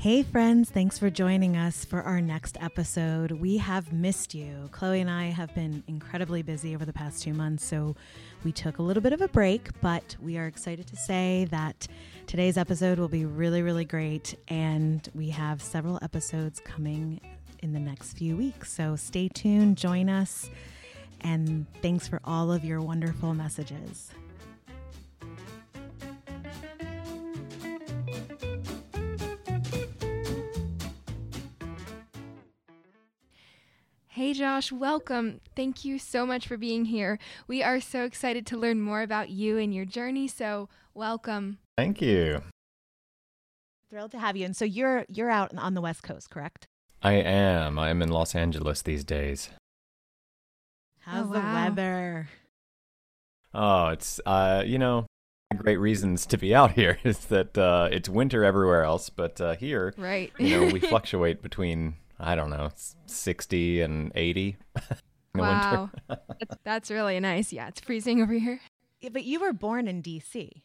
Hey, friends, thanks for joining us for our next episode. We have missed you. Chloe and I have been incredibly busy over the past two months, so we took a little bit of a break, but we are excited to say that today's episode will be really, really great, and we have several episodes coming in the next few weeks. So stay tuned, join us, and thanks for all of your wonderful messages. Hey Josh, welcome. Thank you so much for being here. We are so excited to learn more about you and your journey, so welcome. Thank you. Thrilled to have you. And so you're you're out on the West Coast, correct? I am. I'm in Los Angeles these days. How's Oh, the wow. weather? Oh, it's uh, you know, great reasons to be out here is that uh, it's winter everywhere else, but uh, here, Right. you know, we fluctuate between I don't know, 60 and 80 in the wow. winter. that's, that's really nice. Yeah, it's freezing over here. Yeah, but you were born in DC.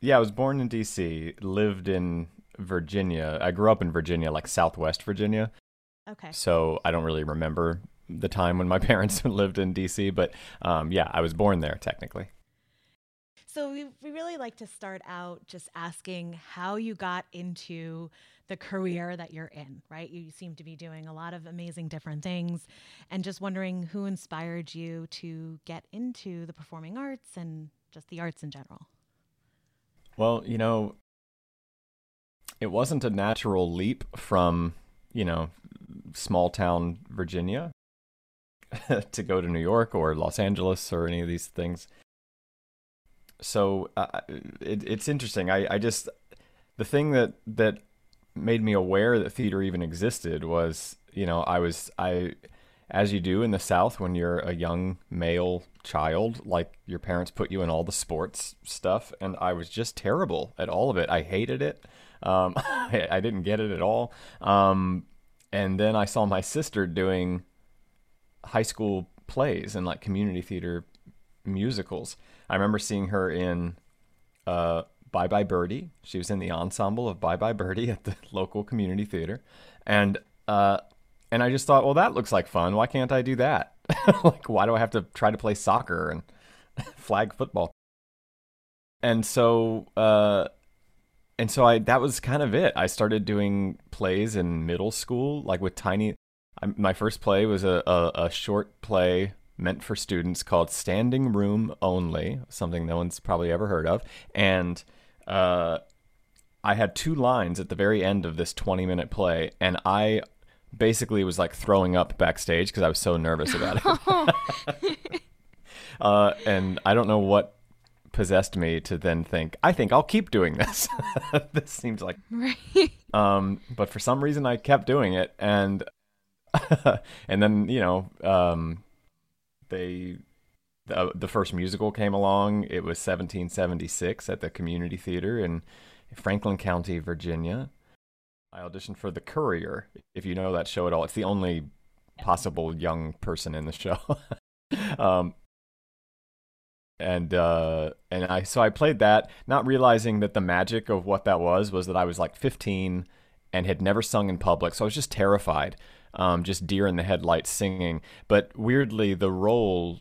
Yeah, I was born in D.C., lived in Virginia. I grew up in Virginia, like Southwest Virginia. Okay. So I don't really remember the time when my parents lived in D.C., but um, yeah, I was born there technically. So we, we really like to start out just asking how you got into the career that you're in, right? You seem to be doing a lot of amazing different things and just wondering who inspired you to get into the performing arts and just the arts in general. Well, you know, it wasn't a natural leap from, you know, small town Virginia to go to New York or Los Angeles or any of these things. So uh, it, it's interesting. I, I just, the thing that, that made me aware that theater even existed was, you know, I was, I, as you do in the South when you're a young male child, like your parents put you in all the sports stuff, and I was just terrible at all of it. I hated it. Um, I, I didn't get it at all. Um, and then I saw my sister doing high school plays and like community theater musicals. I remember seeing her in uh, Bye Bye Birdie. She was in the ensemble of Bye Bye Birdie at the local community theater, and uh, and I just thought, well, that looks like fun. Why can't I do that? like, why do I have to try to play soccer and flag football? And so, uh, and so I that was kind of it. I started doing plays in middle school, like with tiny. I, my first play was a, a, a short play meant for students called Standing Room Only, something no one's probably ever heard of, and uh, I had two lines at the very end of this 20 minute play, and I basically was like throwing up backstage because I was so nervous about it. uh, and I don't know what possessed me to then think, I think I'll keep doing this. this seems like Right. um, but for some reason I kept doing it, and and then you know um, they the the first musical came along. It was 1776 at the Community Theater in Franklin County, Virginia. I auditioned for The Courier. If you know that show at all, it's the only possible young person in the show. um, and uh and I so I played that not realizing that the magic of what that was was that I was like 15 and had never sung in public so I was just terrified um just deer in the headlights singing. But weirdly the role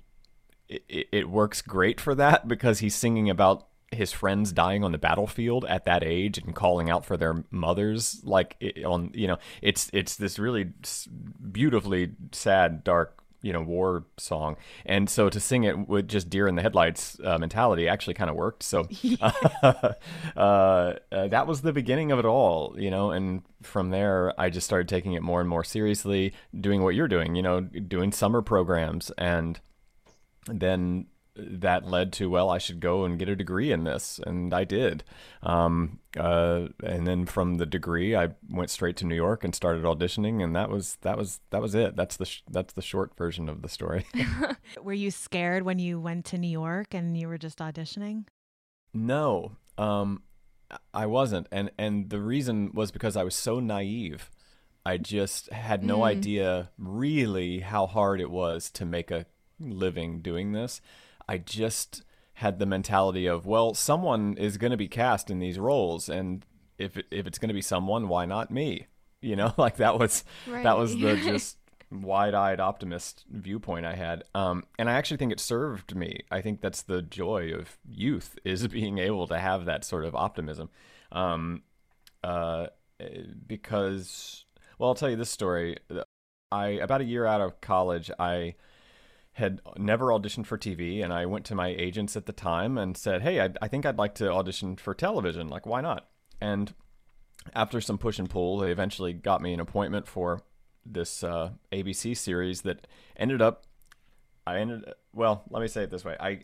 it, it works great for that because he's singing about his friends dying on the battlefield at that age and calling out for their mothers like on you know it's it's this really beautifully sad dark you know war song. And so to sing it with just deer in the headlights uh, mentality actually kind of worked. So uh, uh, that was the beginning of it all you know and from there i just started taking it more and more seriously doing what you're doing you know doing summer programs. And then that led to well i should go and get a degree in this and i did. Um, uh, and then from the degree i went straight to new york and started auditioning and that was that was that was it. That's the sh- that's the short version of the story. Were you scared when you went to New York and you were just auditioning? no um, i wasn't. And and the reason was because i was so naive. I just had no Mm. idea really how hard it was to make a living doing this I just had the mentality of, well, someone is going to be cast in these roles, and if if it's going to be someone, why not me? You know, like that was Right. that was the just wide-eyed optimist viewpoint I had. Um, and I actually think it served me. I think that's the joy of youth is being able to have that sort of optimism. Um, uh, because, well, I'll tell you this story. I about a year out of college, I had never auditioned for TV, and I went to my agents at the time and said, "Hey, I, I think I'd like to audition for television. Like, why not?" And after some push and pull, they eventually got me an appointment for this uh, ABC series that ended up. I ended well. Let me say it this way: I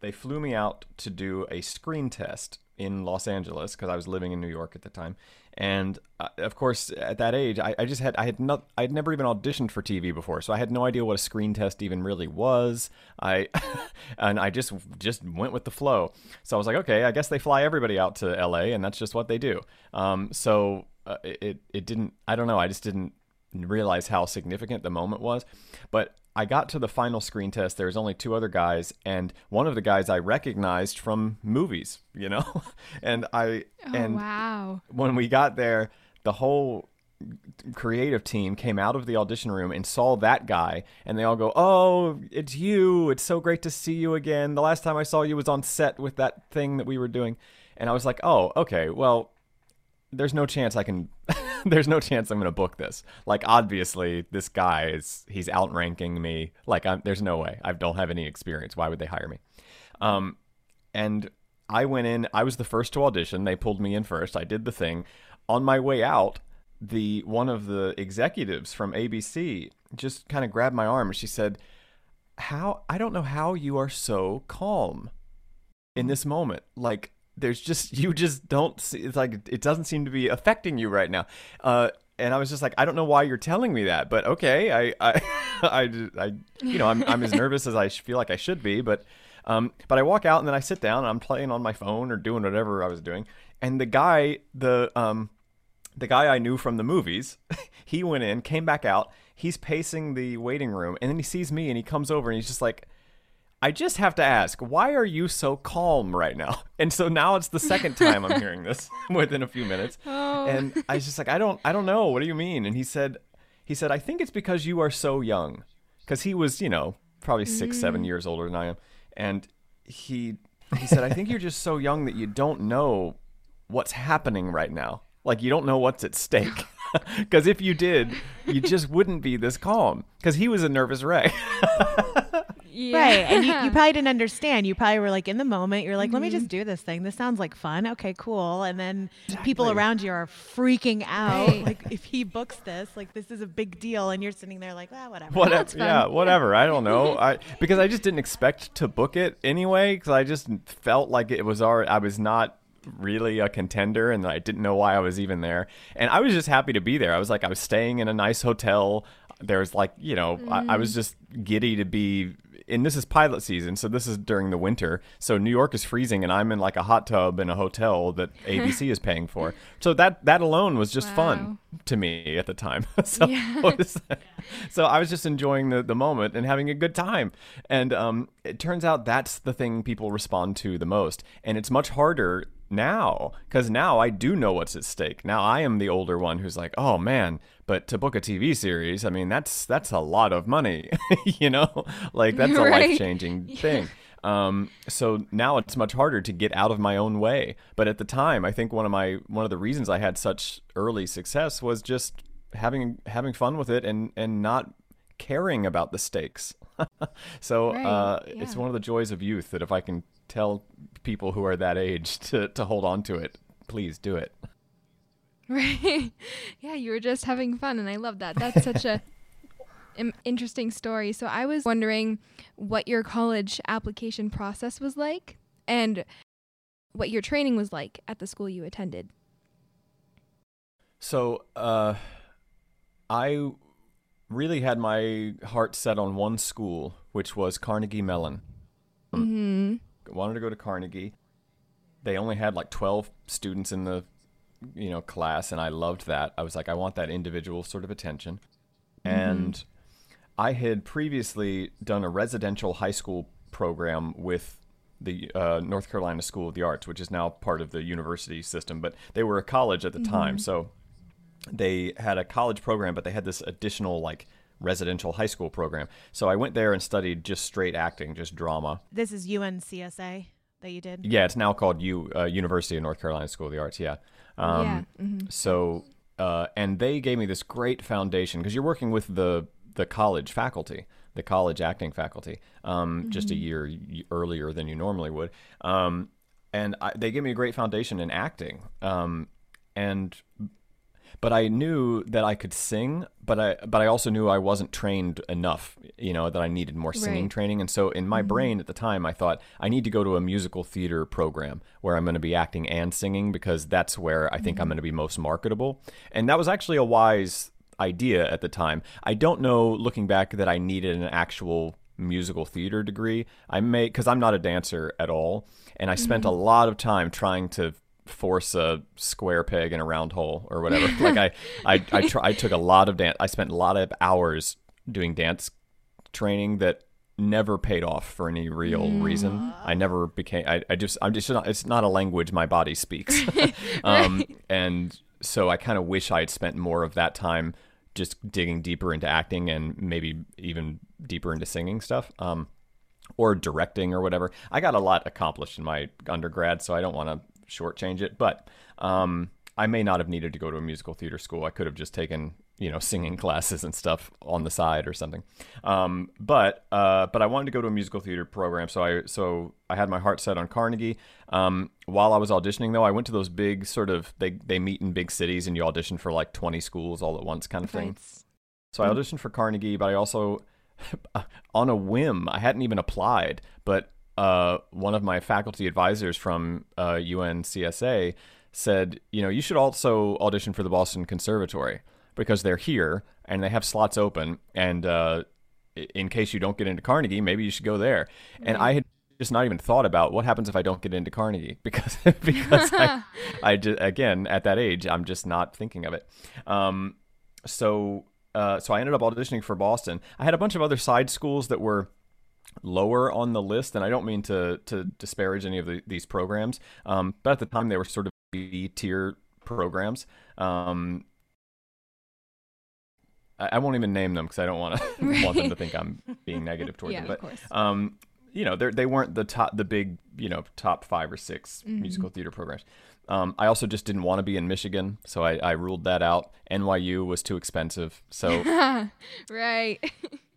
they flew me out to do a screen test in Los Angeles because I was living in New York at the time, and uh, of course at that age I, I just had I had not I had never even auditioned for TV before, so I had no idea what a screen test even really was. I and I just just went with the flow. So I was like, okay, I guess they fly everybody out to L.A. and that's just what they do. Um, so uh, it it didn't I don't know I just didn't realize how significant the moment was, but I got to the final screen test. There was only two other guys, and one of the guys I recognized from movies, you know, and I Oh, and wow. when we got there, the whole creative team came out of the audition room and saw that guy and they all go oh it's you. It's so great to see you again. The last time i saw you was on set with that thing that we were doing. And i was like oh okay. Well there's no chance i can there's no chance i'm going to book this like obviously this guy is he's outranking me like I'm, there's no way i don't have any experience why would they hire me um and I went in. I was the first to audition. They pulled me in first. I did the thing. On my way out, the one of the executives from ABC just kind of grabbed my arm and she said, "How I don't know how you are so calm in this moment. Like there's just you just don't see. It's like it doesn't seem to be affecting you right now." Uh, and I was just like, I don't know why you're telling me that, but okay, I, I, I, I you know, I'm, I'm as nervous as I feel like I should be, but, um, but I walk out and then I sit down and I'm playing on my phone or doing whatever I was doing, and the guy, the, um, the guy I knew from the movies, he went in, came back out, he's pacing the waiting room, and then he sees me and he comes over and he's just like, I just have to ask, why are you so calm right now? And so now it's the second time I'm hearing this within a few minutes. Oh. And I was just like, I don't I don't know. What do you mean? And he said he said, I think it's because you are so young. Because he was, you know, probably six, seven mm. years older than I am. And he he said, I think you're just so young that you don't know what's happening right now. Like you don't know what's at stake. Because if you did, you just wouldn't be this calm. Because he was a nervous wreck. Yeah. Right. And you, you probably didn't understand. You probably were like in the moment, you're like, let me Mm-hmm. just do this thing. This sounds like fun. Okay, cool. And then people around you are freaking out. Right. Like, if he books this, like, this is a big deal. And you're sitting there like, ah, whatever. whatever. that's fun. Yeah, whatever. I don't know. I because I just didn't expect to book it anyway. Because I just felt like it was already. I was not really a contender, and I didn't know why I was even there. And I was just happy to be there. I was like, I was staying in a nice hotel. There was like, you know, I, I was just giddy to be. And this is pilot season, so this is during the winter. So New York is freezing, and I'm in like a hot tub in a hotel that ABC is paying for. So that that alone was just fun to me at the time. so, Yeah. what is that? so I was just enjoying the, the moment and having a good time. And um, it turns out that's the thing people respond to the most. And it's much harder now because now I do know what's at stake. Now I am the older one who's like, oh man, but to book a TV series, I mean, that's that's a lot of money, you know, like that's a life changing thing. Um, so now it's much harder to get out of my own way. But at the time, I think one of my one of the reasons I had such early success was just having having fun with it and and not caring about the stakes. so Right, uh, it's one of the joys of youth that if I can tell people who are that age to to hold on to it, please do it. Right. yeah, you were just having fun, and I love that. That's such a interesting story. So I was wondering what your college application process was like, and what your training was like at the school you attended. So, uh, I really had my heart set on one school, which was Carnegie Mellon. Mm-hmm. Wanted to go to Carnegie. They only had like 12 students in the, you know, class, and I loved that. I was like, I want that individual sort of attention. And I had previously done a residential high school program with the uh, North Carolina School of the Arts, which is now part of the university system, but they were a college at the time, so they had a college program, but they had this additional like residential high school program. So I went there and studied just straight acting, just drama. This is UNCSA that you did. Yeah, it's now called U uh, University of North Carolina School of the Arts. Yeah. Um, yeah. mhm. So, uh, and they gave me this great foundation because you're working with the the college faculty, the college acting faculty, um, just a year earlier than you normally would. Um, and I, they gave me a great foundation in acting. Um, and but I knew that I could sing, but I but I also knew I wasn't trained enough, you know, that I needed more singing Right. training. And so in my mm-hmm. brain at the time, I thought I need to go to a musical theater program where I'm going to be acting and singing because that's where I think I'm mm-hmm. going to be most marketable. And that was actually a wise idea at the time. I don't know looking back that I needed an actual musical theater degree. I may cuz I'm not a dancer at all, and I spent a mm-hmm. lot of time trying to force a square peg in a round hole or whatever. like I I I, tr- I took a lot of dance I spent a lot of hours doing dance training that never paid off for any real reason. I never became I, I just I'm just not it's not a language my body speaks. um and so I kind of wish I had spent more of that time just digging deeper into acting and maybe even deeper into singing stuff. Um or directing or whatever. I got a lot accomplished in my undergrad, so I don't want to shortchange it. But um, I may not have needed to go to a musical theater school. I could have just taken you know singing classes and stuff on the side or something. Um, but uh, but I wanted to go to a musical theater program, so I so I had my heart set on Carnegie. Um, while I was auditioning, though, I went to those big sort of they they meet in big cities, and you audition for like twenty schools all at once, kind of thing. Right. So I auditioned for Carnegie, but I also, on a whim, I hadn't even applied, but uh, one of my faculty advisors from uh, UNCSA said, you know, you should also audition for the Boston Conservatory because they're here and they have slots open. And uh, in case you don't get into Carnegie, maybe you should go there. And I had just not even thought about what happens if I don't get into Carnegie because because I, I just, again at that age I'm just not thinking of it. Um, so uh, so I ended up auditioning for Boston. I had a bunch of other side schools that were lower on the list, and I don't mean to to disparage any of the, these programs, um, but at the time they were sort of B tier programs. Um, I, I won't even name them because I don't want to want them to think I'm being negative toward Yeah, them. of But course. um, you know, they they weren't the top, the big, you know, top five or 6 Mm-hmm. musical theater programs. Um, I also just didn't want to be in Michigan, so I, I ruled that out. NYU was too expensive, so right.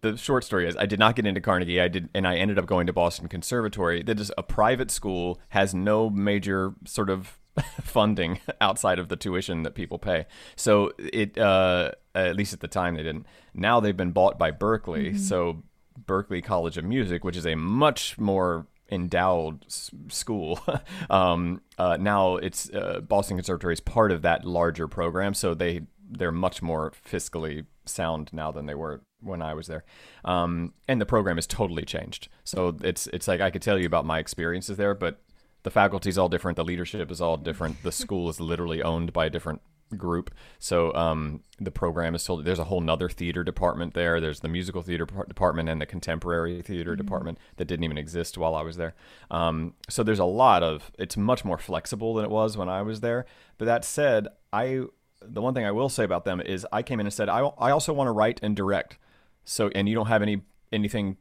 The short story is I did not get into Carnegie. I did, and I ended up going to Boston Conservatory. That is a private school, has no major sort of funding outside of the tuition that people pay. So it, uh, at least at the time, they didn't. Now they've been bought by Berklee. So Berklee College of Music, which is a much more endowed s- school. um, uh, now it's uh, Boston Conservatory is part of that larger program, so they they're much more fiscally sound now than they were when I was there. Um, and the program has totally changed. So it's it's like I could tell you about my experiences there, but the faculty is all different, the leadership is all different, the school is literally owned by a different group. So um, the program is totally there's a whole nother theater department there. There's the musical theater par- department and the contemporary theater department that didn't even exist while I was there. Um, so there's a lot of it's much more flexible than it was when I was there. But that said, I the one thing I will say about them is I came in and said I, I also want to write and direct. So and you don't have any anything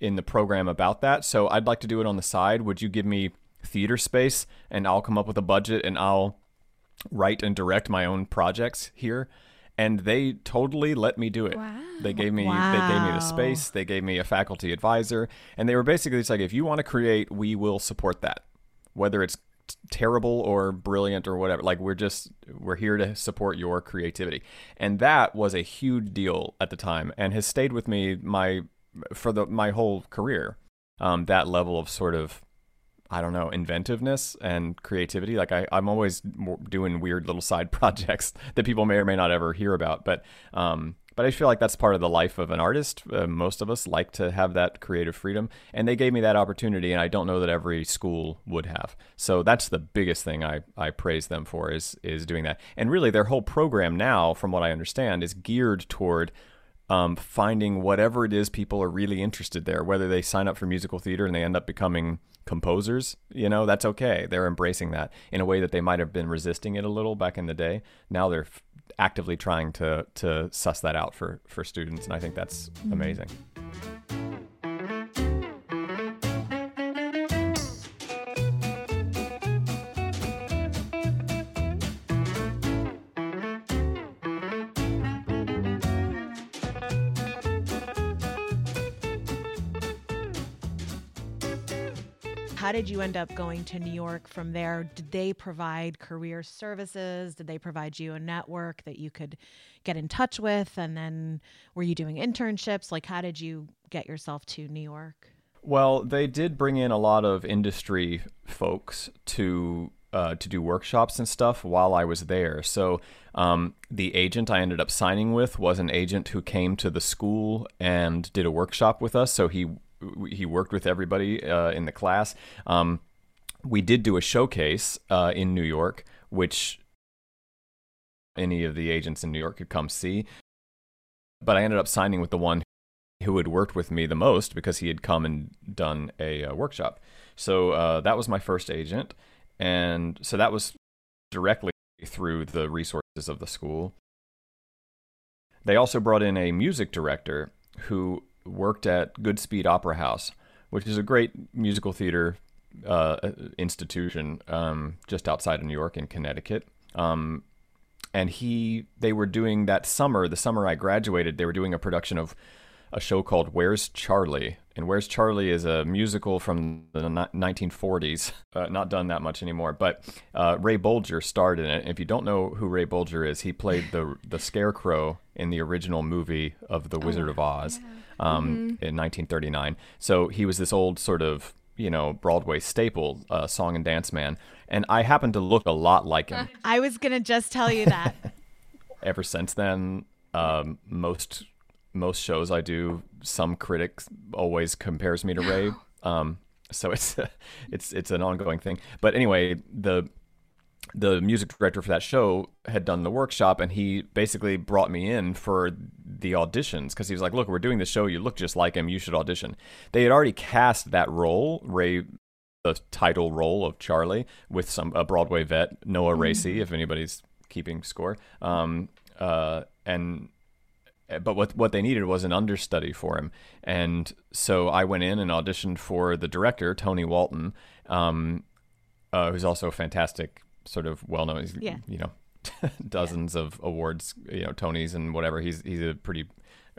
in the program about that. So I'd like to do it on the side. Would you give me theater space and I'll come up with a budget and I'll write and direct my own projects here? And they totally let me do it. Wow. They gave me they gave me the space, they gave me a faculty advisor, and they were basically just like if you want to create, we will support that. Whether it's terrible or brilliant or whatever. Like we're just we're here to support your creativity. And that was a huge deal at the time and has stayed with me my for the my whole career. Um, that level of sort of I don't know, inventiveness and creativity. Like I, I'm always doing weird little side projects that people may or may not ever hear about. But, um, but I feel like that's part of the life of an artist. Uh, most of us like to have that creative freedom, and they gave me that opportunity. And I don't know that every school would have. So that's the biggest thing I, I praise them for is is doing that. And really, their whole program now, from what I understand, is geared toward um, finding whatever it is people are really interested there, whether they sign up for musical theater and they end up becoming composers, you know, that's okay. They're embracing that in a way that they might have been resisting it a little back in the day. Now they're actively trying to to suss that out for for students, and I think that's mm-hmm. amazing. How did you end up going to New York from there? Did they provide career services? Did they provide you a network that you could get in touch with? And then were you doing internships? Like, how did you get yourself to New York? Well, they did bring in a lot of industry folks to uh, to do workshops and stuff while I was there. So um, the agent I ended up signing with was an agent who came to the school and did a workshop with us. So he he worked with everybody uh, in the class. Um, we did do a showcase uh, in New York, which any of the agents in New York could come see. But I ended up signing with the one who had worked with me the most because he had come and done a, uh, workshop. So uh, that was my first agent. And so that was directly through the resources of the school. They also brought in a music director who worked at Goodspeed Opera House, which is a great musical theater uh, institution um, just outside of New York in Connecticut. Um, and he, they were doing that summer, the summer I graduated, they were doing a production of a show called Where's Charlie? And Where's Charlie is a musical from the 1940s, uh, not done that much anymore. But uh, Ray Bolger starred in it. If you don't know who Ray Bolger is, he played the the Scarecrow in the original movie of The Wizard of Oz um, mm-hmm. in 1939. So he was this old sort of you know Broadway staple, uh, song and dance man, and I happen to look a lot like him. I was gonna just tell you that. Ever since then, um, most most shows I do, some critics always compares me to Ray. Um, so it's it's it's an ongoing thing. But anyway, the the music director for that show had done the workshop and he basically brought me in for the auditions because he was like look we're doing the show. You look just like him. You should audition. They had already cast that role ray the title role of charlie with some a broadway vet noah mm-hmm. Racey, if anybody's keeping score. Um, uh, and but what what they needed was an understudy for him, and so I went in and auditioned for the director Tony Walton, um, uh, who's also a fantastic sort of well known. Yeah. you know, dozens yeah. of awards, you know, Tonys and whatever. He's he's a pretty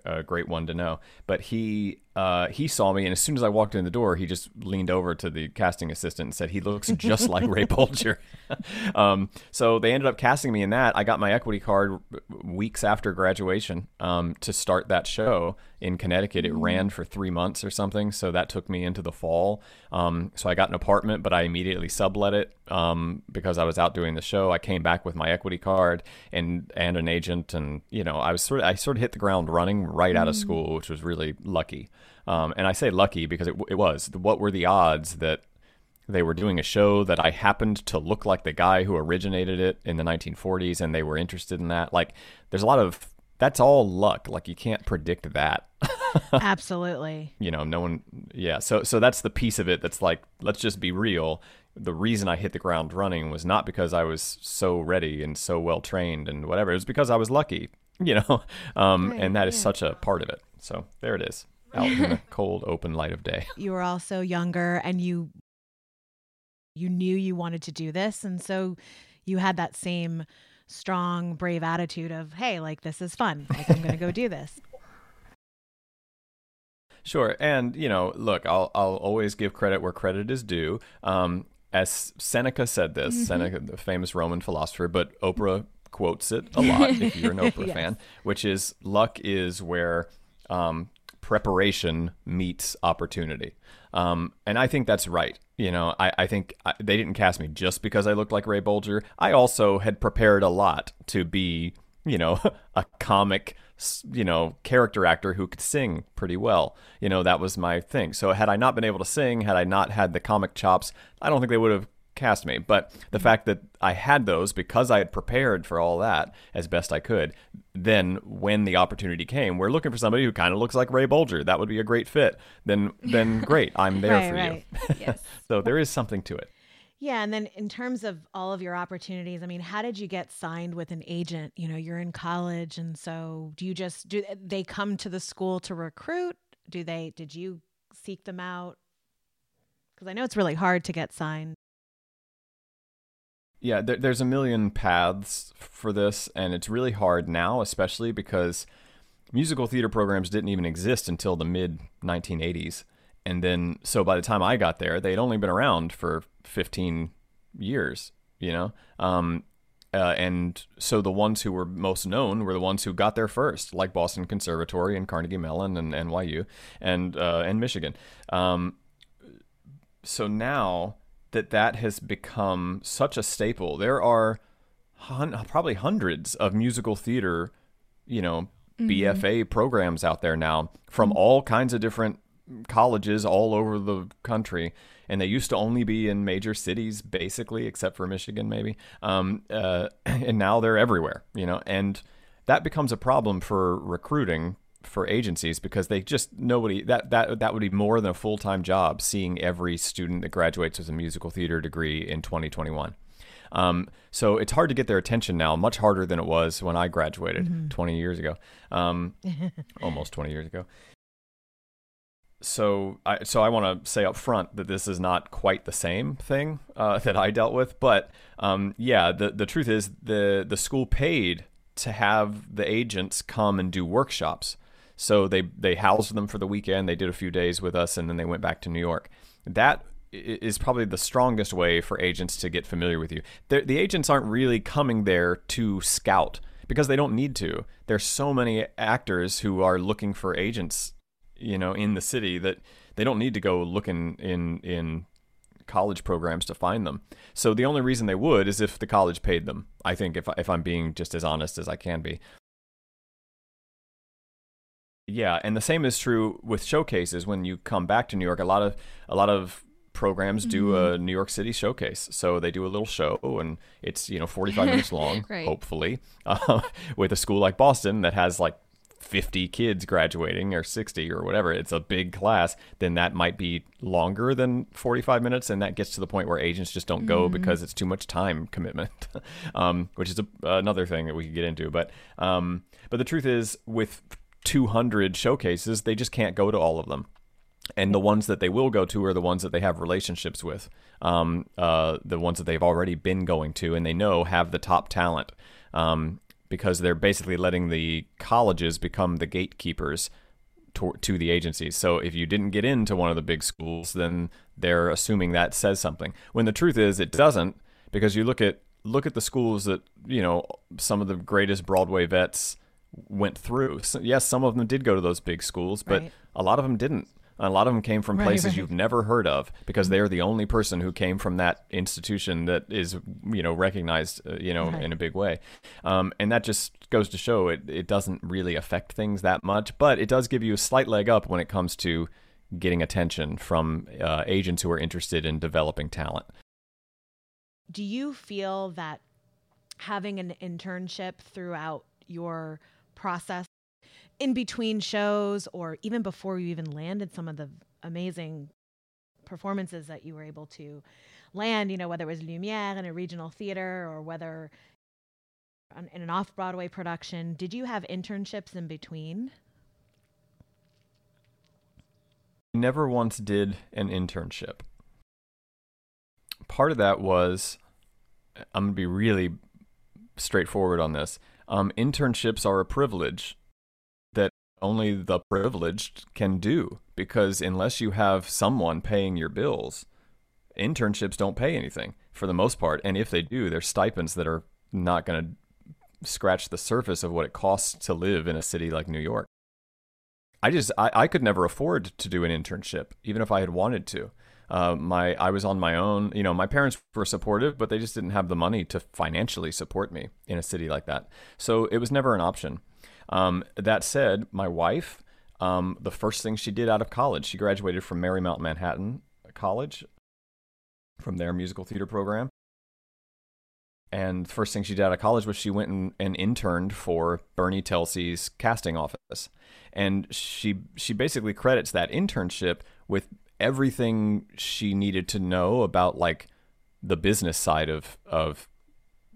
uh, great one to know. But he uh, he saw me, and as soon as I walked in the door, he just leaned over to the casting assistant and said, "He looks just like Ray Bolger." um, so they ended up casting me in that. I got my equity card weeks after graduation um, to start that show in Connecticut. It ran for three months or something, so that took me into the fall. Um, so I got an apartment, but I immediately sublet it um, because I was out doing the show. I came back with my equity card and and an agent, and you know I was sort of I sort of hit the ground running right out of mm. school, which was really lucky. Um, and I say lucky because it, it was. What were the odds that they were doing a show that I happened to look like the guy who originated it in the 1940s and they were interested in that? Like, there's a lot of that's all luck. Like, you can't predict that. Absolutely. You know, no one, yeah. So, so that's the piece of it that's like, let's just be real. The reason I hit the ground running was not because I was so ready and so well trained and whatever. It was because I was lucky, you know, um, right, and that is yeah. such a part of it. So there it is out in the cold, open light of day. You were also younger and you you knew you wanted to do this and so you had that same strong, brave attitude of, "Hey, like this is fun. Like I'm going to go do this." Sure, and you know, look, I'll I'll always give credit where credit is due. Um, as Seneca said this, mm-hmm. Seneca, the famous Roman philosopher, but Oprah quotes it a lot if you're an Oprah yes. fan, which is luck is where um, preparation meets opportunity. Um, and I think that's right. You know, I, I think I, they didn't cast me just because I looked like Ray Bolger. I also had prepared a lot to be, you know, a comic, you know, character actor who could sing pretty well. You know, that was my thing. So had I not been able to sing, had I not had the comic chops, I don't think they would have cast me. But the mm-hmm. fact that I had those because I had prepared for all that as best I could, then when the opportunity came, we're looking for somebody who kind of looks like Ray Bolger. That would be a great fit. Then, then great, I'm there Right, for right. you. Yes. so there is something to it. Yeah, and then in terms of all of your opportunities, I mean, how did you get signed with an agent? You know, you're in college, and so do you just do they come to the school to recruit? Do they did you seek them out? Because I know it's really hard to get signed. Yeah, there, there's a million paths for this, and it's really hard now, especially because musical theater programs didn't even exist until the mid 1980s. And then, so by the time I got there, they'd only been around for 15 years, you know? Um, uh, and so the ones who were most known were the ones who got there first, like Boston Conservatory and Carnegie Mellon and NYU and uh, and Michigan. Um, so now that that has become such a staple, there are hun- probably hundreds of musical theater, you know, BFA programs out there now from all kinds of different colleges all over the country. And they used to only be in major cities, basically, except for Michigan, maybe. Um, uh, and now they're everywhere, you know. And that becomes a problem for recruiting for agencies because they just nobody that that that would be more than a full-time job seeing every student that graduates with a musical theater degree in 2021 um, so it's hard to get their attention now much harder than it was when i graduated 20 years ago. Um, almost 20 years ago. So I so I want to say up front that this is not quite the same thing uh, that I dealt with, but um, yeah, the the truth is the the school paid to have the agents come and do workshops. So they they housed them for the weekend. They did a few days with us, and then they went back to New York. That is probably the strongest way for agents to get familiar with you. The, the agents aren't really coming there to scout because they don't need to. There's so many actors who are looking for agents you know in the city that they don't need to go looking in in college programs to find them. So the only reason they would is if the college paid them. I think if if I'm being just as honest as I can be. Yeah, and the same is true with showcases when you come back to New York. A lot of a lot of programs do a New York City showcase. So they do a little show and it's, you know, 45 minutes long, Right. hopefully, uh, with a school like Boston that has like 50 kids graduating or 60 or whatever, it's a big class, then that might be longer than 45 minutes. And that gets to the point where agents just don't go because it's too much time commitment, um, which is a, another thing that we could get into. But, um, but the truth is, with 200 showcases, they just can't go to all of them and the ones that they will go to are the ones that they have relationships with, um, uh, the ones that they've already been going to, and they know have the top talent, um, because they're basically letting the colleges become the gatekeepers to, to the agencies. So if you didn't get into one of the big schools, then they're assuming that says something. When the truth is, it doesn't, because you look at look at the schools that you know some of the greatest Broadway vets went through. So, yes, some of them did go to those big schools, but Right. a lot of them didn't. A lot of them came from Right, places right. you've never heard of because they're the only person who came from that institution that is, you know, recognized, uh, you know, in a big way. Um, and that just goes to show it, it doesn't really affect things that much, but it does give you a slight leg up when it comes to getting attention from uh, agents who are interested in developing talent. Do you feel that having an internship throughout your process in between shows or even before you even landed some of the amazing performances that you were able to land, you know, whether it was Lumiere in a regional theater or whether in an off Broadway production, did you have internships in between? never once did an internship. Part of that was, I'm going to be really straightforward on this. Um, internships are a privilege that only the privileged can do because unless you have someone paying your bills, internships don't pay anything for the most part. And if they do, they're stipends that are not going to scratch the surface of what it costs to live in a city like New York. I just I, I could never afford to do an internship, even if I had wanted to. Uh, my I was on my own. You know, my parents were supportive, but they just didn't have the money to financially support me in a city like that. So it was never an option. Um, that said, my wife, um, the first thing she did out of college, she graduated from Marymount Manhattan College, from their musical theater program. And the first thing she did out of college was she went and, and interned for Bernie Telsey's casting office. And she she basically credits that internship with everything she needed to know about like the business side of of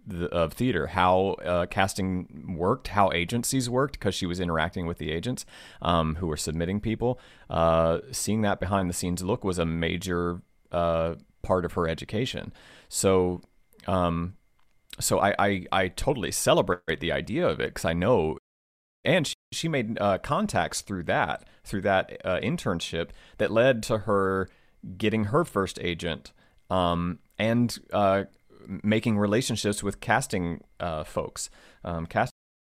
the, of theater, how uh, casting worked, how agencies worked, because she was interacting with the agents um, who were submitting people. Uh, seeing that behind the scenes look was a major uh, part of her education. So, um, so I, I, I totally celebrate the idea of it because I know, and she, she made uh, contacts through that through that uh, internship that led to her getting her first agent. Um, and uh, making relationships with casting uh, folks, um, cast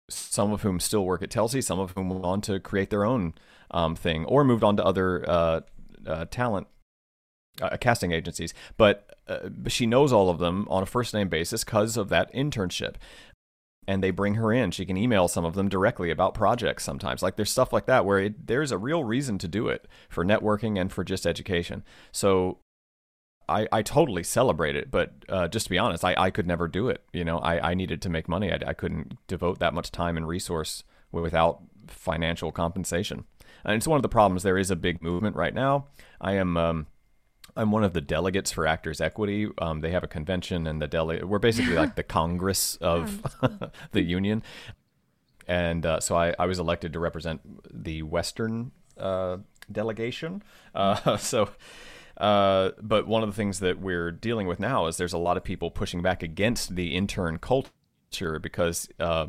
some of whom still work at Telsey, some of whom went on to create their own um, thing or moved on to other uh, uh, talent casting agencies. But she knows all of them on a first name basis because of that internship. And they bring her in. She can email some of them directly about projects sometimes. Like there's stuff like that where it, there's a real reason to do it for networking and for just education. So I, I totally celebrate it, but uh, just to be honest, I, I could never do it. You know, I, I needed to make money. I, I couldn't devote that much time and resource without financial compensation. And it's one of the problems. There is a big movement right now. I am um, I'm one of the delegates for Actors Equity. Um, they have a convention, and the dele- we're basically like the Congress of the union. And uh, so I, I was elected to represent the Western uh, delegation. Uh, so uh, but one of the things that we're dealing with now is there's a lot of people pushing back against the intern culture because uh,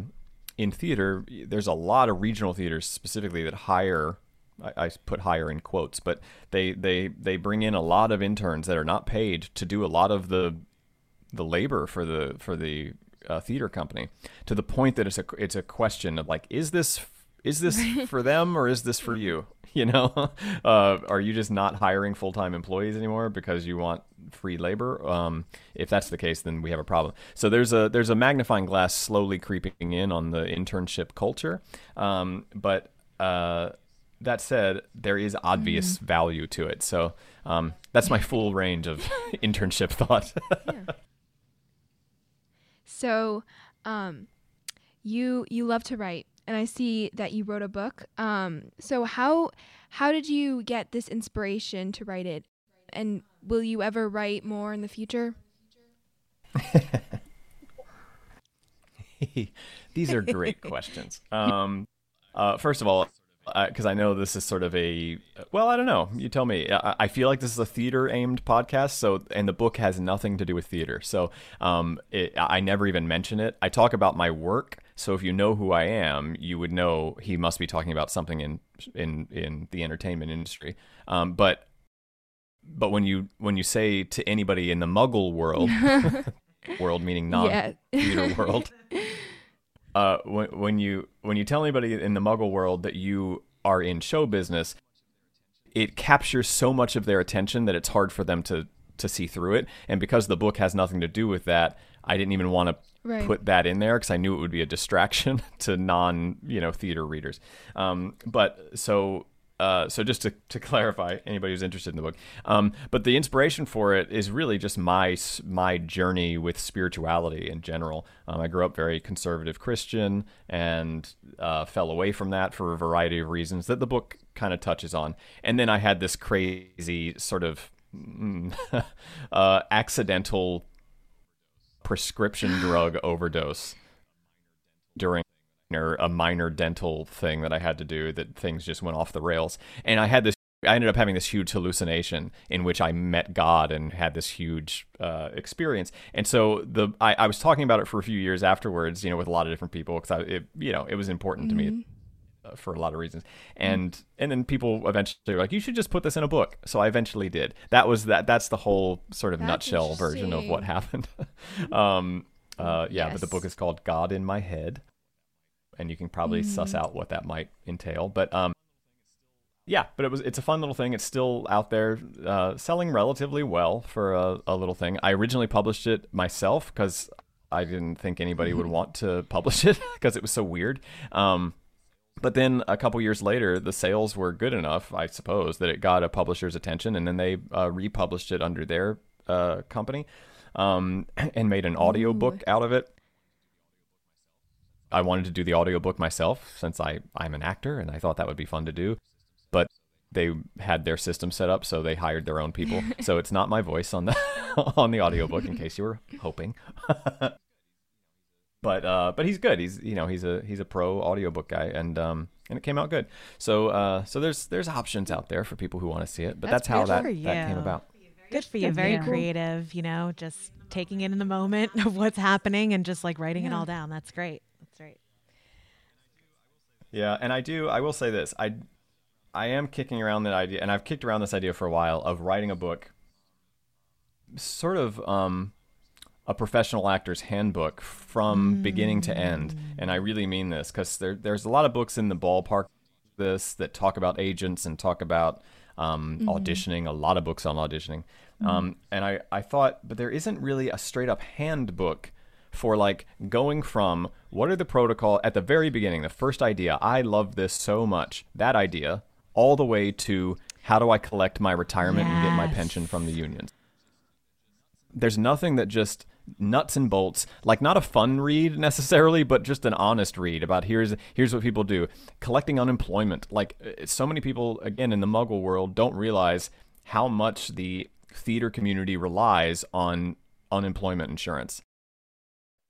in theater, there's a lot of regional theaters specifically that hire. I, I put higher in quotes, but they, they they bring in a lot of interns that are not paid to do a lot of the the labor for the for the uh, theater company to the point that it's a it's a question of like is this is this for them or is this for you? You know uh, are you just not hiring full-time employees anymore because you want free labor? Um, if that's the case then we have a problem. So there's a there's a magnifying glass slowly creeping in on the internship culture. Um, but uh, that said there is obvious mm-hmm. value to it so um, that's my full range of internship thought yeah. so um, you you love to write and I see that you wrote a book. Um, so how how did you get this inspiration to write it? And will you ever write more in the future? These are great questions. Um, uh, first of all, because uh, I know this is sort of a well, I don't know. You tell me. I, I, feel like this is a theater aimed podcast, so and the book has nothing to do with theater, so um, it, I never even mention it. I talk about my work, so if you know who I am, you would know he must be talking about something in in in the entertainment industry. Um, but but when you when you say to anybody in the Muggle world, world meaning non theater world, uh, when when you when you tell anybody in the Muggle world that you are in show business, it captures so much of their attention that it's hard for them to to see through it. And because the book has nothing to do with that, I didn't even want to right. put that in there because I knew it would be a distraction to non you know theater readers. Um, but so uh, so just to, to clarify, anybody who's interested in the book, um, but the inspiration for it is really just my my journey with spirituality in general. Um, I grew up very conservative Christian and uh, fell away from that for a variety of reasons that the book kind of touches on. And then I had this crazy sort of mm, uh, accidental prescription drug overdose during a minor dental thing that I had to do that things just went off the rails. And I had this I ended up having this huge hallucination in which I met God and had this huge uh, experience. And so the I, I, was talking about it for a few years afterwards, you know, with a lot of different people because it you know it was important mm-hmm. to me mm-hmm. uh, for a lot of reasons. And mm-hmm. and then people eventually were like, you should just put this in a book. So I eventually did. That was that. That's the whole sort of that's nutshell version of what happened. um, uh, yeah, yes. but the book is called God in My Head and you can probably mm. suss out what that might entail. But um, yeah, but it was it's a fun little thing. It's still out there, uh, selling relatively well for a, a little thing. I originally published it myself because I didn't think anybody would want to publish it because it was so weird. Um, but then a couple years later, the sales were good enough, I suppose, that it got a publisher's attention, and then they uh, republished it under their uh, company, um, and made an audiobook Ooh. out of it. I wanted to do the audiobook myself since I, I'm an actor and I thought that would be fun to do. But they had their system set up so they hired their own people. so it's not my voice on the on the audiobook in case you were hoping. but uh, but he's good. He's you know he's a he's a pro audiobook guy and um and it came out good. So uh so there's there's options out there for people who want to see it. But That's that's, how that that came about. Good for you. Good, Very yeah. creative, you know, just taking it in the moment of what's happening and just like writing it all down. That's great. Yeah, and I do. I will say this: I, I am kicking around that idea, and I've kicked around this idea for a while of writing a book, sort of um, a professional actor's handbook from beginning to end. And I really mean this because there, there's a lot of books in the ballpark this that talk about agents and talk about um, auditioning. A lot of books on auditioning, um, and I, I thought, but there isn't really a straight up handbook for like going from what are the protocol at the very beginning, the first idea. I love this so much, that idea, all the way to how do I collect my retirement and get my pension from the unions. There's nothing that just nuts and bolts, like not a fun read necessarily, but just an honest read about here's here's what people do. Collecting unemployment. Like so many people again in the muggle world don't realize how much the theater community relies on unemployment insurance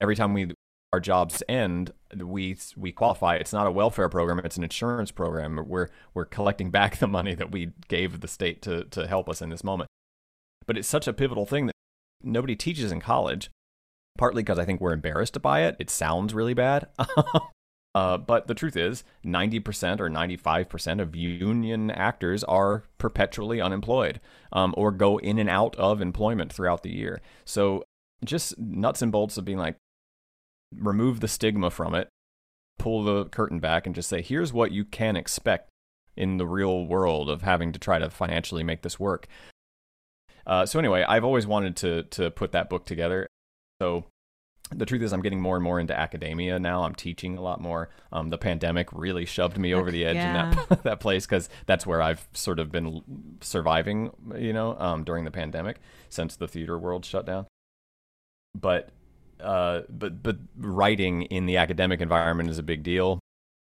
every time we our jobs end, we we qualify. It's not a welfare program; it's an insurance program. We're we're collecting back the money that we gave the state to to help us in this moment. But it's such a pivotal thing that nobody teaches in college. Partly because I think we're embarrassed by it. It sounds really bad. Uh, but the truth is, 90% or 95% of union actors are perpetually unemployed um, or go in and out of employment throughout the year. So just nuts and bolts of being like, remove the stigma from it, pull the curtain back, and just say, here's what you can expect in the real world of having to try to financially make this work. Uh, so anyway, I've always wanted to to put that book together. So the truth is, I'm getting more and more into academia now. I'm teaching a lot more. Um, the pandemic really shoved me over the edge in that that place because that's where I've sort of been surviving, you know, um, during the pandemic since the theater world shut down. But uh, but but writing in the academic environment is a big deal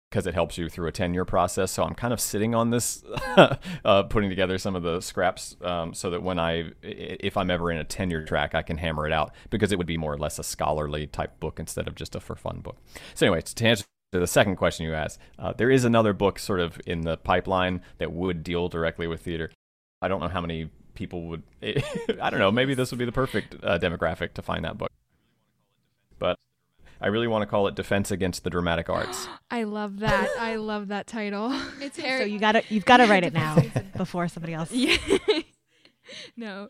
because it helps you through a tenure process. So I'm kind of sitting on this, uh, putting together some of the scraps um, so that when I, if I'm ever in a tenure track, I can hammer it out because it would be more or less a scholarly type book instead of just a for fun book. So anyway, to answer the second question you asked, uh, there is another book sort of in the pipeline that would deal directly with theater. I don't know how many people would. I don't know. Maybe this would be the perfect uh, demographic to find that book. But I really want to call it Defense Against the Dramatic Arts. I love that. I love that title. It's Harry. So you got to you've got to write it now before somebody else. yeah. no.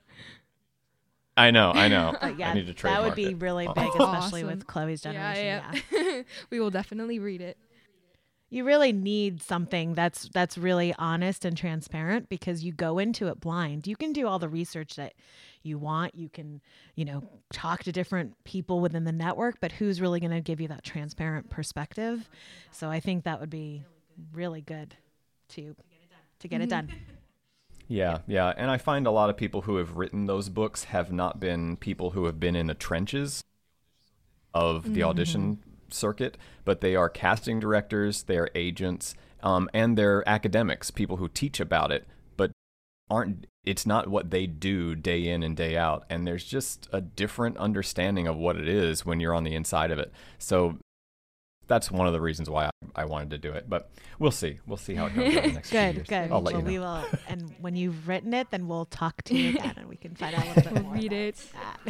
I know, I know. But yeah, I need to that would be it. really Oh. big, That's especially awesome. with Chloe's generation. Yeah, yeah. yeah. we will definitely read it. you really need something that's that's really honest and transparent because you go into it blind. You can do all the research that you want. You can, you know, talk to different people within the network, but who's really going to give you that transparent perspective? So I think that would be really good to to get it done. Yeah, yeah. And I find a lot of people who have written those books have not been people who have been in the trenches of the audition circuit, but they are casting directors, they are agents, um, and they're academics, people who teach about it, but aren't. It's not what they do day in and day out, and there's just a different understanding of what it is when you're on the inside of it. So that's one of the reasons why I, I wanted to do it. But we'll see. We'll see how it goes over the next few Good, years. good. I'll let well, you know. we will. And when you've written it, then we'll talk to you again, and we can find out a little bit more. read it.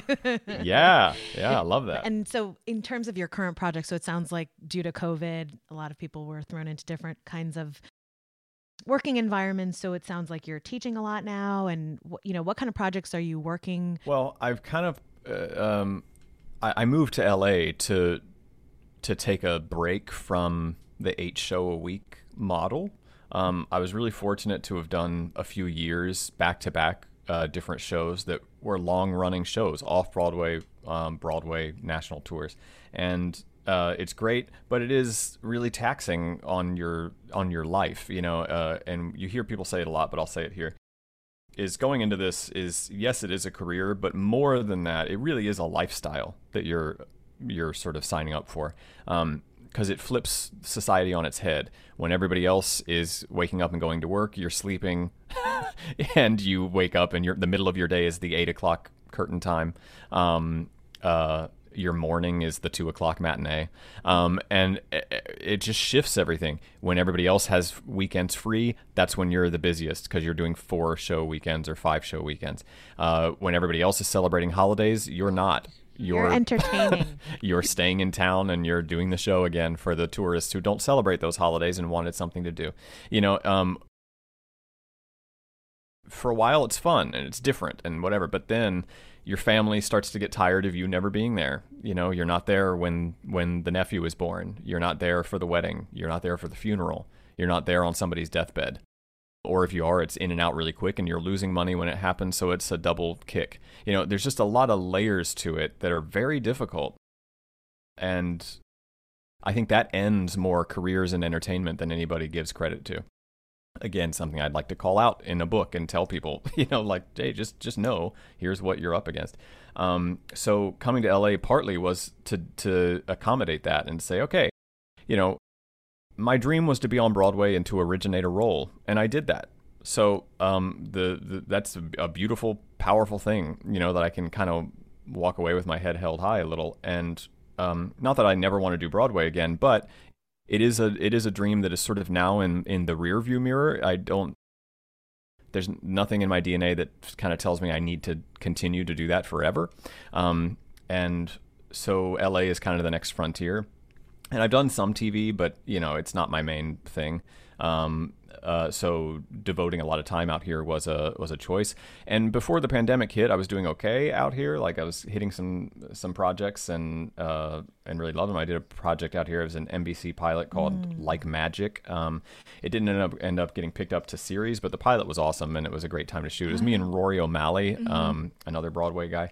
that. Yeah, yeah, I love that. And so, in terms of your current project, so it sounds like due to COVID, a lot of people were thrown into different kinds of working environments. So it sounds like you're teaching a lot now. And you know, what kind of projects are you working? Well, I've kind of uh, um, I, I moved to LA to to take a break from the eight show a week model. Um, I was really fortunate to have done a few years back to back uh, different shows that were long running shows, off Broadway, um, Broadway national tours, and uh, it's great, but it is really taxing on your on your life, you know. Uh, and you hear people say it a lot, but I'll say it here is going into this is yes, it is a career, but more than that, it really is a lifestyle that you're you're sort of signing up for. Um, because it flips society on its head. When everybody else is waking up and going to work, you're sleeping, and you wake up and you're the middle of your day is the eight o'clock curtain time. Um, uh, your morning is the two o'clock matinee, um, and it, it just shifts everything. When everybody else has weekends free, that's when you're the busiest because you're doing four show weekends or five show weekends. Uh, when everybody else is celebrating holidays, you're not. You're, you're entertaining. you're staying in town and you're doing the show again for the tourists who don't celebrate those holidays and wanted something to do. You know, um, for a while it's fun and it's different and whatever, but then your family starts to get tired of you never being there. You know, you're not there when when the nephew is born. You're not there for the wedding. You're not there for the funeral. You're not there on somebody's deathbed. Or if you are, it's in and out really quick and you're losing money when it happens, so it's a double kick. You know, there's just a lot of layers to it that are very difficult. And I think that ends more careers in entertainment than anybody gives credit to again something I'd like to call out in a book and tell people, you know, like, hey, just just know here's what you're up against. Um, so coming to LA partly was to to accommodate that and say, okay, you know, my dream was to be on Broadway and to originate a role, and I did that. So um, the, the that's a beautiful, powerful thing, you know, that I can kind of walk away with my head held high a little and um, not that I never want to do Broadway again, but it is a it is a dream that is sort of now in in the rear view mirror. I don't there's nothing in my DNA that kind of tells me I need to continue to do that forever. Um, and so LA is kind of the next frontier. And I've done some TV, but you know, it's not my main thing. Um, uh, so devoting a lot of time out here was a was a choice. And before the pandemic hit, I was doing okay out here. Like I was hitting some some projects and uh, and really loved them. I did a project out here. It was an NBC pilot called mm. Like Magic. Um, it didn't end up end up getting picked up to series, but the pilot was awesome and it was a great time to shoot. It was me and Rory O'Malley, mm-hmm. um, another Broadway guy,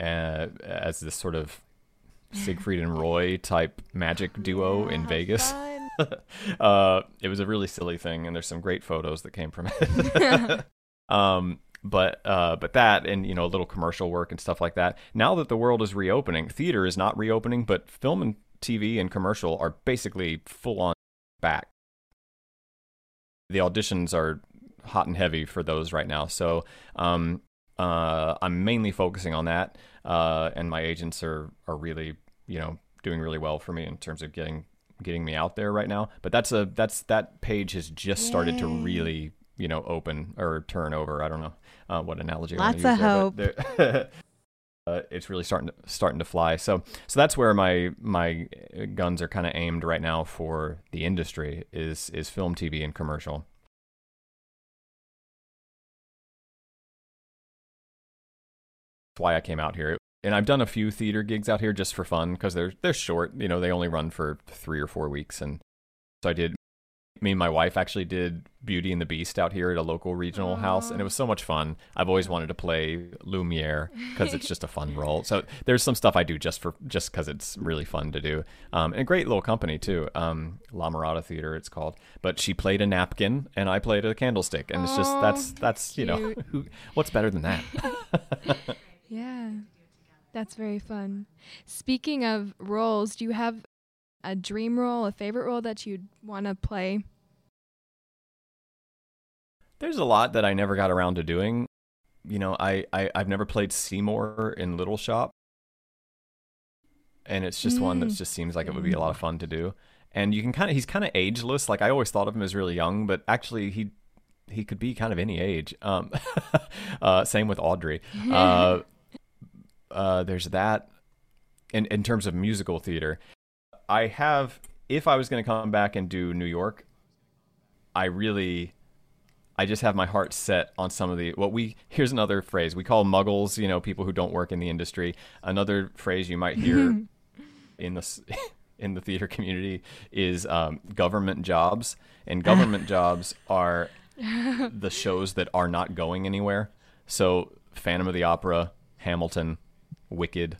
uh, as this sort of Siegfried and Roy type magic duo in Vegas. uh, it was a really silly thing, and there's some great photos that came from it. um, but uh, but that and you know a little commercial work and stuff like that. Now that the world is reopening, theater is not reopening, but film and TV and commercial are basically full on back. The auditions are hot and heavy for those right now, so um, uh, I'm mainly focusing on that, uh, and my agents are are really you know doing really well for me in terms of getting getting me out there right now. But that's a that's that page has just Yay. started to really you know open or turn over. I don't know uh, what analogy. Lots of hope. uh, it's really starting to starting to fly. So so that's where my my guns are kind of aimed right now for the industry is is film, TV, and commercial. That's why I came out here and I've done a few theater gigs out here just for fun because they're they're short. You know, they only run for three or four weeks, and so I did. Me and my wife actually did Beauty and the Beast out here at a local regional Aww. house, and it was so much fun. I've always wanted to play Lumiere because it's just a fun role. So there's some stuff I do just for just because it's really fun to do, um, and a great little company too. Um, La Mirada Theater, it's called. But she played a napkin, and I played a candlestick, and Aww, it's just that's that's cute. you know who, what's better than that? yeah. That's very fun. Speaking of roles, do you have a dream role, a favorite role that you'd want to play? There's a lot that I never got around to doing. You know, I, I I've never played Seymour in Little Shop, and it's just mm. one that just seems like it would be a lot of fun to do. And you can kind of he's kind of ageless. Like I always thought of him as really young, but actually he he could be kind of any age. Um, uh, same with Audrey. Uh, uh, there's that. In in terms of musical theater, I have. If I was going to come back and do New York, I really I just have my heart set on some of the what we here's another phrase we call muggles, you know, people who don't work in the industry. Another phrase you might hear in the in the theater community is um, government jobs, and government jobs are the shows that are not going anywhere. So Phantom of the Opera, Hamilton, Wicked,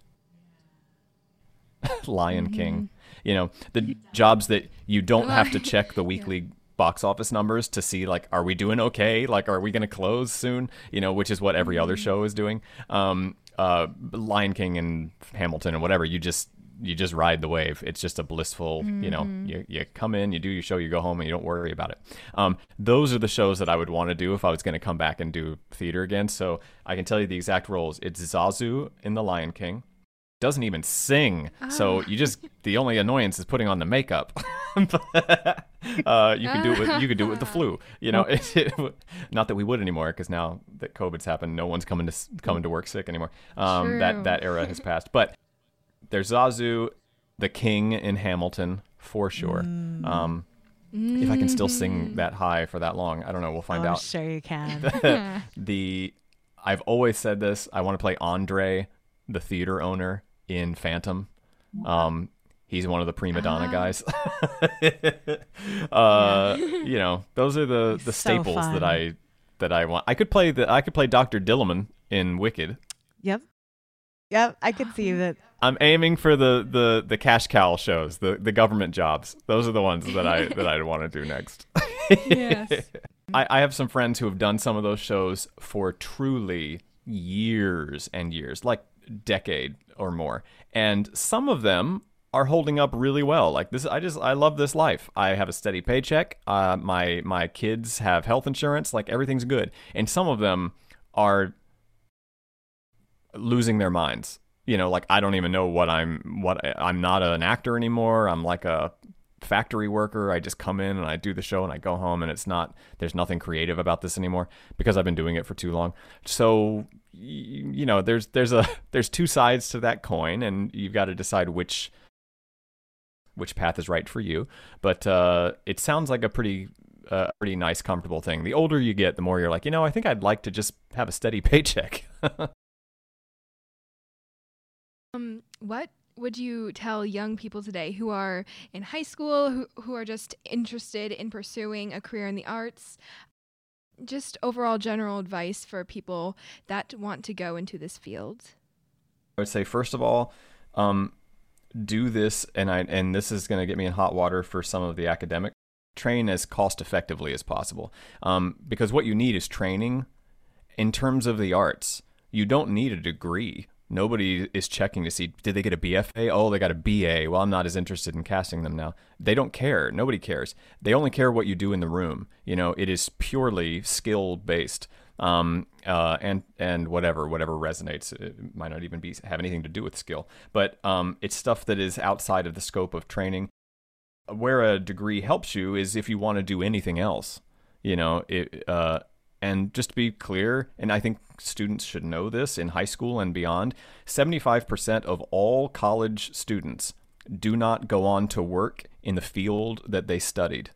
Lion mm-hmm. King. You know, the jobs that you don't have to check the weekly box office numbers to see like are we doing okay? Like are we going to close soon? You know which is what every other show is doing. Um uh lion king and hamilton and whatever you just you just ride the wave it's just a blissful you know you, you come in you do your show you go home and you don't worry about it um those are the shows that i would want to do if i was going to come back and do theater again so i can tell you the exact roles it's zazu in the lion king doesn't even sing. So you just the only annoyance is putting on the makeup. uh, you can do it. With, you could do it with the flu. You know, it, it, not that we would anymore because now that COVID's happened, no one's coming to coming to work sick anymore. Um, that that era has passed. But there's Zazu, the king in Hamilton for sure. Um, if I can still sing that high for that long, I don't know. We'll find oh, out sure you can. the I've always said this. I want to play Andre, the theater owner in Phantom. Um, he's one of the prima donna guys. uh, you know, those are the the staples fun. that I that I want. I could play the I could play Doctor Dillamond in Wicked. yep. Yep. I could see that. I'm aiming for the the the cash cow shows, the the government jobs. Those are the ones that I that I want to do next. Yes. I, I have some friends who have done some of those shows for truly years and years, like decade or more. And some of them are holding up really well. Like this, I just I love this life. I have a steady paycheck. Uh, my my kids have health insurance. Like everything's good. And some of them are losing their minds. You know, like I don't even know what I'm what I'm not an actor anymore. I'm like a factory worker. I just come in and I do the show and I go home and it's not there's nothing creative about this anymore because I've been doing it for too long. So you know, there's there's a there's two sides to that coin and you've got to decide which which path is right for you. But uh, it sounds like a pretty uh, pretty nice, comfortable thing. The older you get, the more you're like, you know, I think I'd like to just have a steady paycheck. Um, what would you tell young people today who are in high school, who, who are just interested in pursuing a career in the arts? Just overall general advice for people that want to go into this field. I would say first of all, um, do this, and I and this is going to get me in hot water for some of the academic. Train as cost effectively as possible, um, because what you need is training. In terms of the arts, you don't need a degree. Nobody is checking to see did they get a BFA? Oh, they got a BA. Well, I'm not as interested in casting them now. They don't care. Nobody cares. They only care what you do in the room. You know, it is purely skill based um, uh, and and whatever whatever resonates. It might not even be have anything to do with skill, but um, it's stuff that is outside of the scope of training. Where a degree helps you is if you want to do anything else. You know, it, uh, and just to be clear, and I think students should know this in high school and beyond, 75% of all college students do not go on to work in the field that they studied.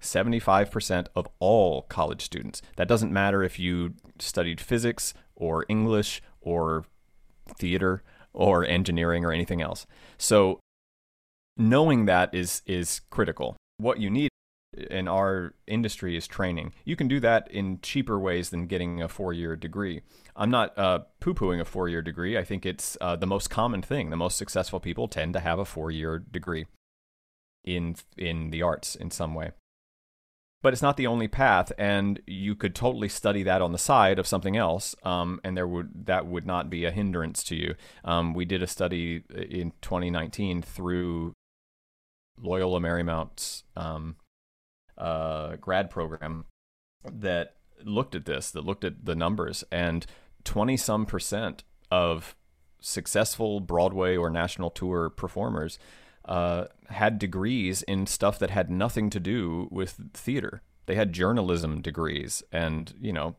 75% of all college students. That doesn't matter if you studied physics or English or theater or engineering or anything else. So knowing that is is critical. What you need in our industry is training. You can do that in cheaper ways than getting a four-year degree. I'm not uh, poo-pooing a four-year degree. I think it's uh, the most common thing. The most successful people tend to have a four-year degree in in the arts in some way but it's not the only path and you could totally study that on the side of something else um, and there would that would not be a hindrance to you um, we did a study in 2019 through loyola marymount's um, uh, grad program that looked at this that looked at the numbers and 20 some percent of successful broadway or national tour performers uh, had degrees in stuff that had nothing to do with theater. They had journalism degrees and you know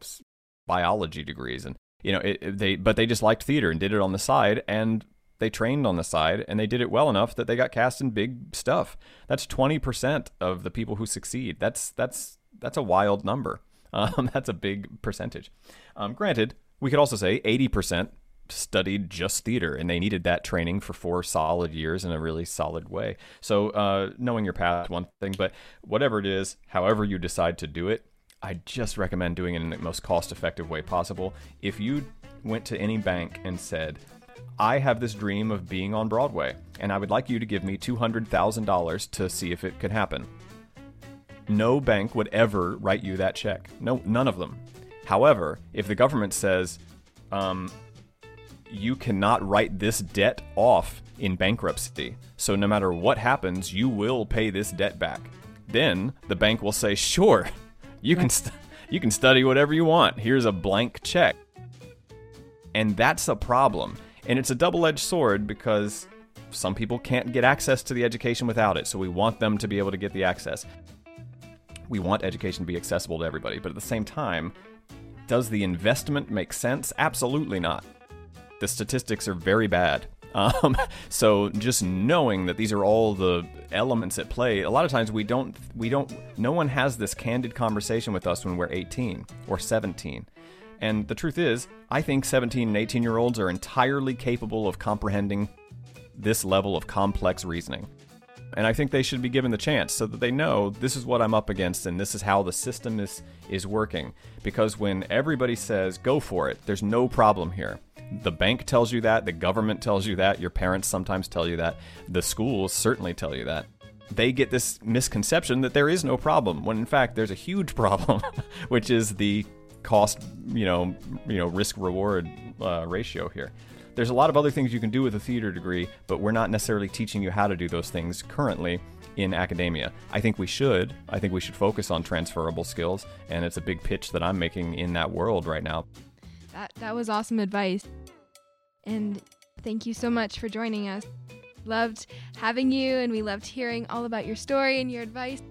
biology degrees, and you know it, it- they but they just liked theater and did it on the side, and they trained on the side, and they did it well enough that they got cast in big stuff. That's twenty percent of the people who succeed. That's that's that's a wild number. Um, that's a big percentage. Um, granted, we could also say eighty percent studied just theater and they needed that training for four solid years in a really solid way. So uh, knowing your path one thing, but whatever it is, however you decide to do it, I just recommend doing it in the most cost effective way possible. If you went to any bank and said, I have this dream of being on Broadway, and I would like you to give me $200,000 to see if it could happen. no bank would ever write you that check. No, none of them. However, if the government says, um, you cannot write this debt off in bankruptcy, so no matter what happens, you will pay this debt back. Then the bank will say, sure, you can st- you can study whatever you want. Here's a blank check. And that's a problem. And it's a double-edged sword because some people can't get access to the education without it. So we want them to be able to get the access. We want education to be accessible to everybody, but at the same time, does the investment make sense? Absolutely not. The statistics are very bad. Um, so just knowing that these are all the elements at play, a lot of times we don't, we don't, no one has this candid conversation with us when we're 18 or 17. And the truth is, I think 17 and 18 year olds are entirely capable of comprehending this level of complex reasoning. And I think they should be given the chance so that they know this is what I'm up against and this is how the system is is working. Because when everybody says go for it, there's no problem here. The bank tells you that, the government tells you that, your parents sometimes tell you that, the schools certainly tell you that. They get this misconception that there is no problem when in fact there's a huge problem, which is the cost, you know, you know, risk reward uh, ratio here. There's a lot of other things you can do with a theater degree, but we're not necessarily teaching you how to do those things currently in academia. I think we should. I think we should focus on transferable skills, and it's a big pitch that I'm making in that world right now. That that was awesome advice. And thank you so much for joining us. Loved having you and we loved hearing all about your story and your advice.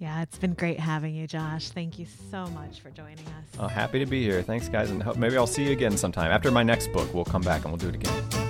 Yeah, it's been great having you, Josh. Thank you so much for joining us. Oh, happy to be here. Thanks, guys, and maybe I'll see you again sometime. After my next book, we'll come back and we'll do it again.